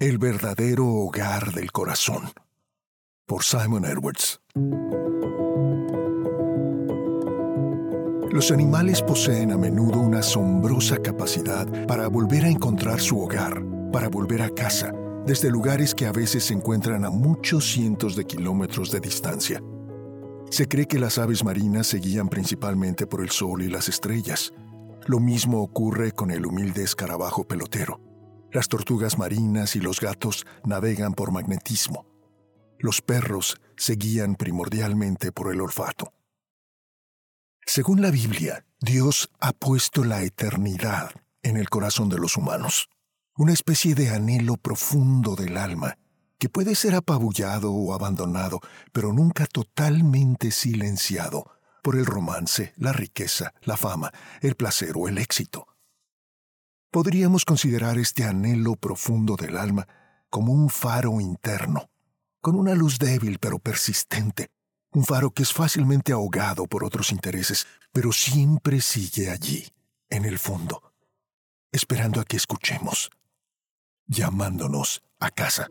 El verdadero hogar del corazón. Por Simon Edwards. Los animales poseen a menudo una asombrosa capacidad para volver a encontrar su hogar, para volver a casa, desde lugares que a veces se encuentran a muchos cientos de kilómetros de distancia. Se cree que las aves marinas se guían principalmente por el sol y las estrellas. Lo mismo ocurre con el humilde escarabajo pelotero. Las tortugas marinas y los gatos navegan por magnetismo. Los perros se guían primordialmente por el olfato. Según la Biblia, Dios ha puesto la eternidad en el corazón de los humanos, una especie de anhelo profundo del alma, que puede ser apabullado o abandonado, pero nunca totalmente silenciado por el romance, la riqueza, la fama, el placer o el éxito. Podríamos considerar este anhelo profundo del alma como un faro interno, con una luz débil pero persistente, un faro que es fácilmente ahogado por otros intereses, pero siempre sigue allí, en el fondo, esperando a que escuchemos, llamándonos a casa.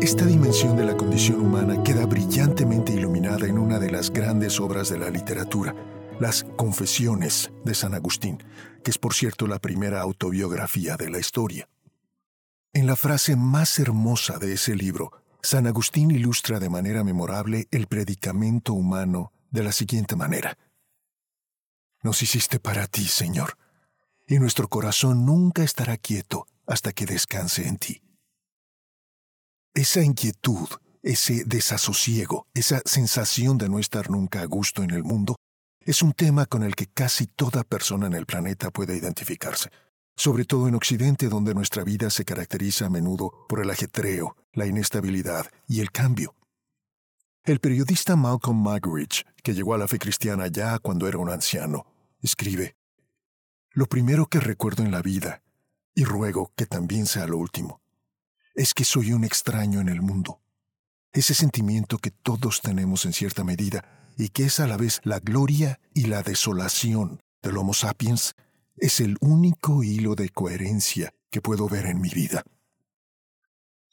Esta dimensión de la condición humana queda brillantemente iluminada en una de las grandes obras de la literatura, las Confesiones de San Agustín, que es por cierto la primera autobiografía de la historia. En la frase más hermosa de ese libro, San Agustín ilustra de manera memorable el predicamento humano de la siguiente manera. Nos hiciste para ti, Señor, y nuestro corazón nunca estará quieto hasta que descanse en ti. Esa inquietud, ese desasosiego, esa sensación de no estar nunca a gusto en el mundo, es un tema con el que casi toda persona en el planeta puede identificarse sobre todo en Occidente donde nuestra vida se caracteriza a menudo por el ajetreo, la inestabilidad y el cambio. El periodista Malcolm Muggeridge, que llegó a la fe cristiana ya cuando era un anciano, escribe, Lo primero que recuerdo en la vida, y ruego que también sea lo último, es que soy un extraño en el mundo. Ese sentimiento que todos tenemos en cierta medida y que es a la vez la gloria y la desolación del Homo sapiens es el único hilo de coherencia que puedo ver en mi vida.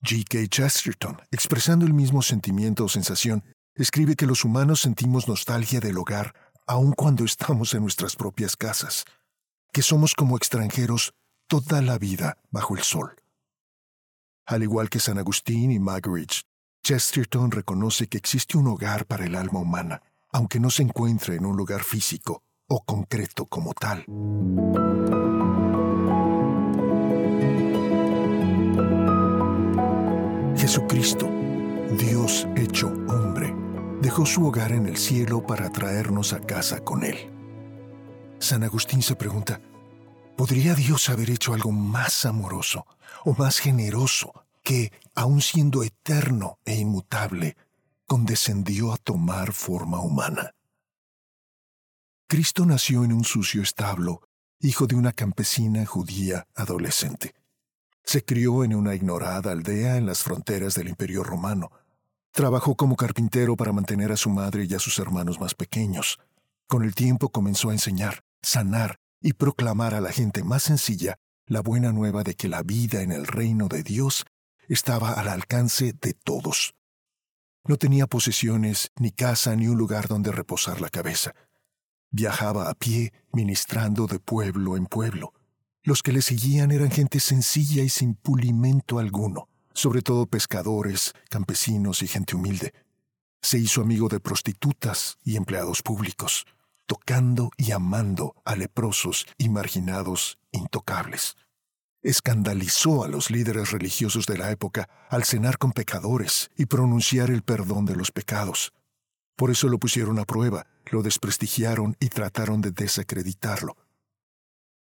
G.K. Chesterton, expresando el mismo sentimiento o sensación, escribe que los humanos sentimos nostalgia del hogar aun cuando estamos en nuestras propias casas, que somos como extranjeros toda la vida bajo el sol. Al igual que San Agustín y Magridge, Chesterton reconoce que existe un hogar para el alma humana, aunque no se encuentre en un lugar físico o concreto como tal. Jesucristo, Dios hecho hombre, dejó su hogar en el cielo para traernos a casa con Él. San Agustín se pregunta, ¿podría Dios haber hecho algo más amoroso o más generoso que, aun siendo eterno e inmutable, condescendió a tomar forma humana? Cristo nació en un sucio establo, hijo de una campesina judía adolescente. Se crió en una ignorada aldea en las fronteras del Imperio Romano. Trabajó como carpintero para mantener a su madre y a sus hermanos más pequeños. Con el tiempo comenzó a enseñar, sanar y proclamar a la gente más sencilla la buena nueva de que la vida en el reino de Dios estaba al alcance de todos. No tenía posesiones, ni casa, ni un lugar donde reposar la cabeza. Viajaba a pie, ministrando de pueblo en pueblo. Los que le seguían eran gente sencilla y sin pulimento alguno, sobre todo pescadores, campesinos y gente humilde. Se hizo amigo de prostitutas y empleados públicos, tocando y amando a leprosos y marginados intocables. Escandalizó a los líderes religiosos de la época al cenar con pecadores y pronunciar el perdón de los pecados. Por eso lo pusieron a prueba lo desprestigiaron y trataron de desacreditarlo.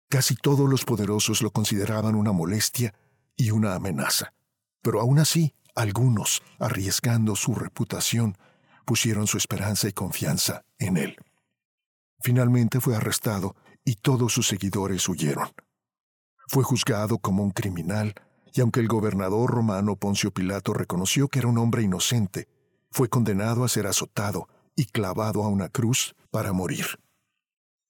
Casi todos los poderosos lo consideraban una molestia y una amenaza, pero aún así, algunos, arriesgando su reputación, pusieron su esperanza y confianza en él. Finalmente fue arrestado y todos sus seguidores huyeron. Fue juzgado como un criminal, y aunque el gobernador romano Poncio Pilato reconoció que era un hombre inocente, fue condenado a ser azotado y clavado a una cruz para morir.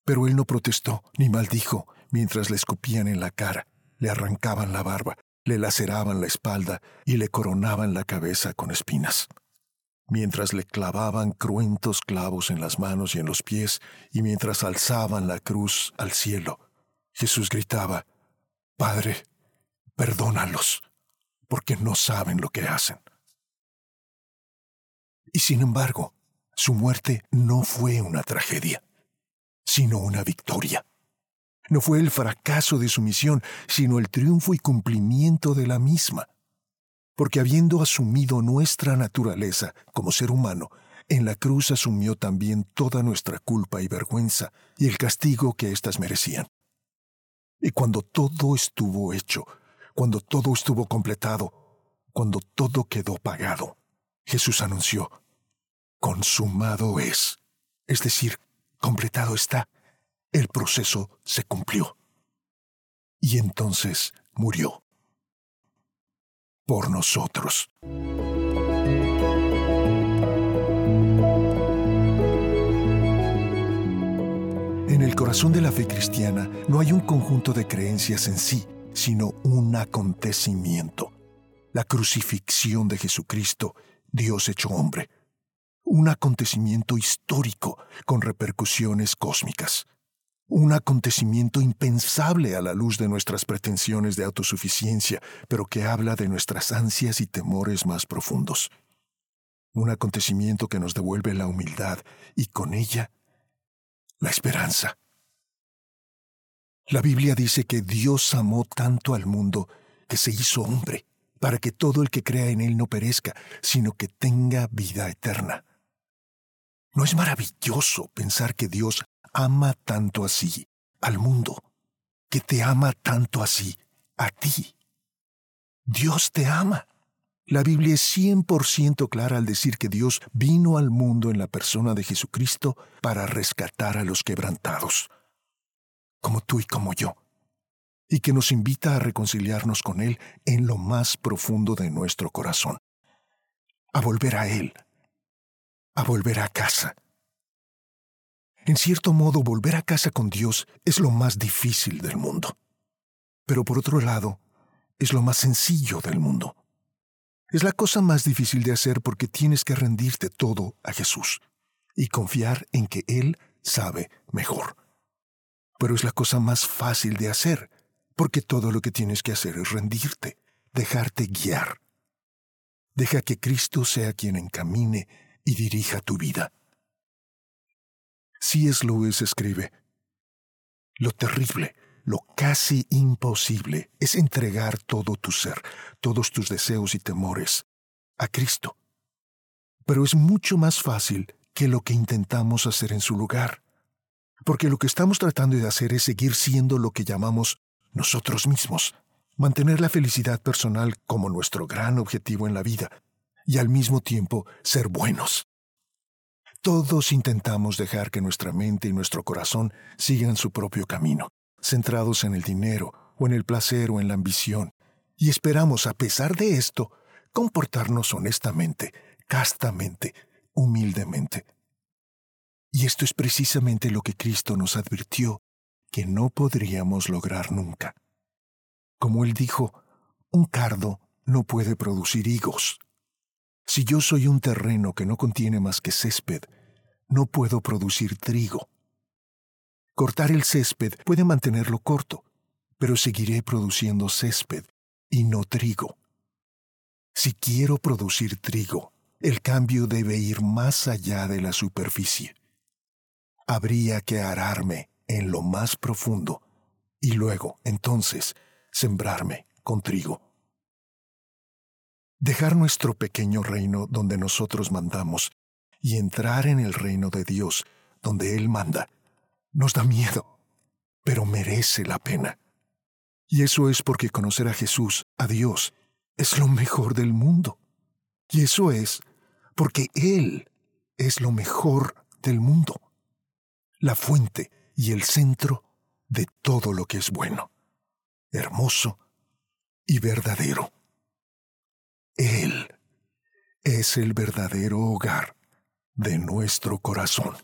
Pero él no protestó ni maldijo mientras le escupían en la cara, le arrancaban la barba, le laceraban la espalda y le coronaban la cabeza con espinas. Mientras le clavaban cruentos clavos en las manos y en los pies, y mientras alzaban la cruz al cielo, Jesús gritaba, Padre, perdónalos, porque no saben lo que hacen. Y sin embargo, su muerte no fue una tragedia, sino una victoria. No fue el fracaso de su misión, sino el triunfo y cumplimiento de la misma. Porque habiendo asumido nuestra naturaleza como ser humano, en la cruz asumió también toda nuestra culpa y vergüenza y el castigo que éstas merecían. Y cuando todo estuvo hecho, cuando todo estuvo completado, cuando todo quedó pagado, Jesús anunció, consumado es, es decir, completado está, el proceso se cumplió. Y entonces murió. Por nosotros. El corazón de la fe cristiana no hay un conjunto de creencias en sí, sino un acontecimiento. La crucifixión de Jesucristo, Dios hecho hombre. Un acontecimiento histórico con repercusiones cósmicas. Un acontecimiento impensable a la luz de nuestras pretensiones de autosuficiencia, pero que habla de nuestras ansias y temores más profundos. Un acontecimiento que nos devuelve la humildad y con ella la esperanza. La Biblia dice que Dios amó tanto al mundo que se hizo hombre, para que todo el que crea en Él no perezca, sino que tenga vida eterna. ¿No es maravilloso pensar que Dios ama tanto así al mundo, que te ama tanto así a ti? Dios te ama. La Biblia es 100% clara al decir que Dios vino al mundo en la persona de Jesucristo para rescatar a los quebrantados, como tú y como yo, y que nos invita a reconciliarnos con Él en lo más profundo de nuestro corazón, a volver a Él, a volver a casa. En cierto modo, volver a casa con Dios es lo más difícil del mundo, pero por otro lado, es lo más sencillo del mundo. Es la cosa más difícil de hacer porque tienes que rendirte todo a Jesús y confiar en que Él sabe mejor. Pero es la cosa más fácil de hacer porque todo lo que tienes que hacer es rendirte, dejarte guiar. Deja que Cristo sea quien encamine y dirija tu vida. C.S. Lewis escribe, Lo terrible lo casi imposible es entregar todo tu ser, todos tus deseos y temores, a Cristo. Pero es mucho más fácil que lo que intentamos hacer en su lugar. Porque lo que estamos tratando de hacer es seguir siendo lo que llamamos nosotros mismos, mantener la felicidad personal como nuestro gran objetivo en la vida, y al mismo tiempo ser buenos. Todos intentamos dejar que nuestra mente y nuestro corazón sigan su propio camino centrados en el dinero o en el placer o en la ambición, y esperamos, a pesar de esto, comportarnos honestamente, castamente, humildemente. Y esto es precisamente lo que Cristo nos advirtió que no podríamos lograr nunca. Como él dijo, un cardo no puede producir higos. Si yo soy un terreno que no contiene más que césped, no puedo producir trigo. Cortar el césped puede mantenerlo corto, pero seguiré produciendo césped y no trigo. Si quiero producir trigo, el cambio debe ir más allá de la superficie. Habría que ararme en lo más profundo y luego, entonces, sembrarme con trigo. Dejar nuestro pequeño reino donde nosotros mandamos y entrar en el reino de Dios donde Él manda nos da miedo, pero merece la pena. Y eso es porque conocer a Jesús, a Dios, es lo mejor del mundo. Y eso es porque Él es lo mejor del mundo, la fuente y el centro de todo lo que es bueno, hermoso y verdadero. Él es el verdadero hogar de nuestro corazón.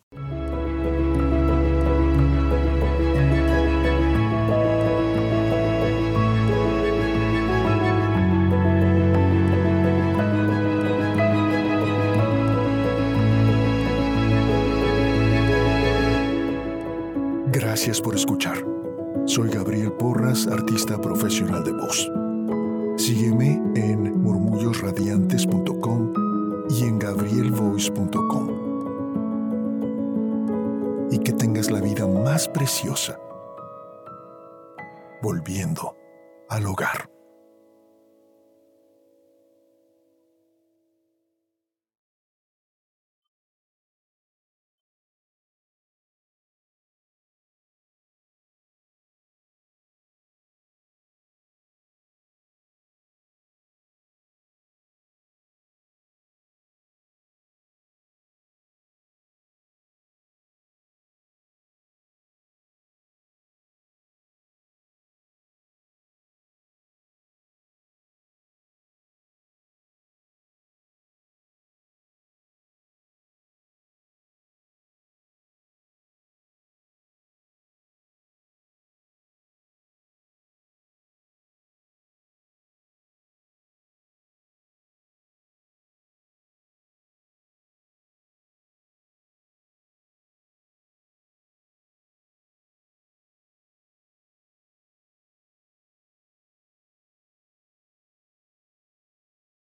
Gracias por escuchar. Soy Gabriel Porras, artista profesional de voz. Sígueme en murmullosradiantes.com y en gabrielvoice.com. Y que tengas la vida más preciosa volviendo al hogar.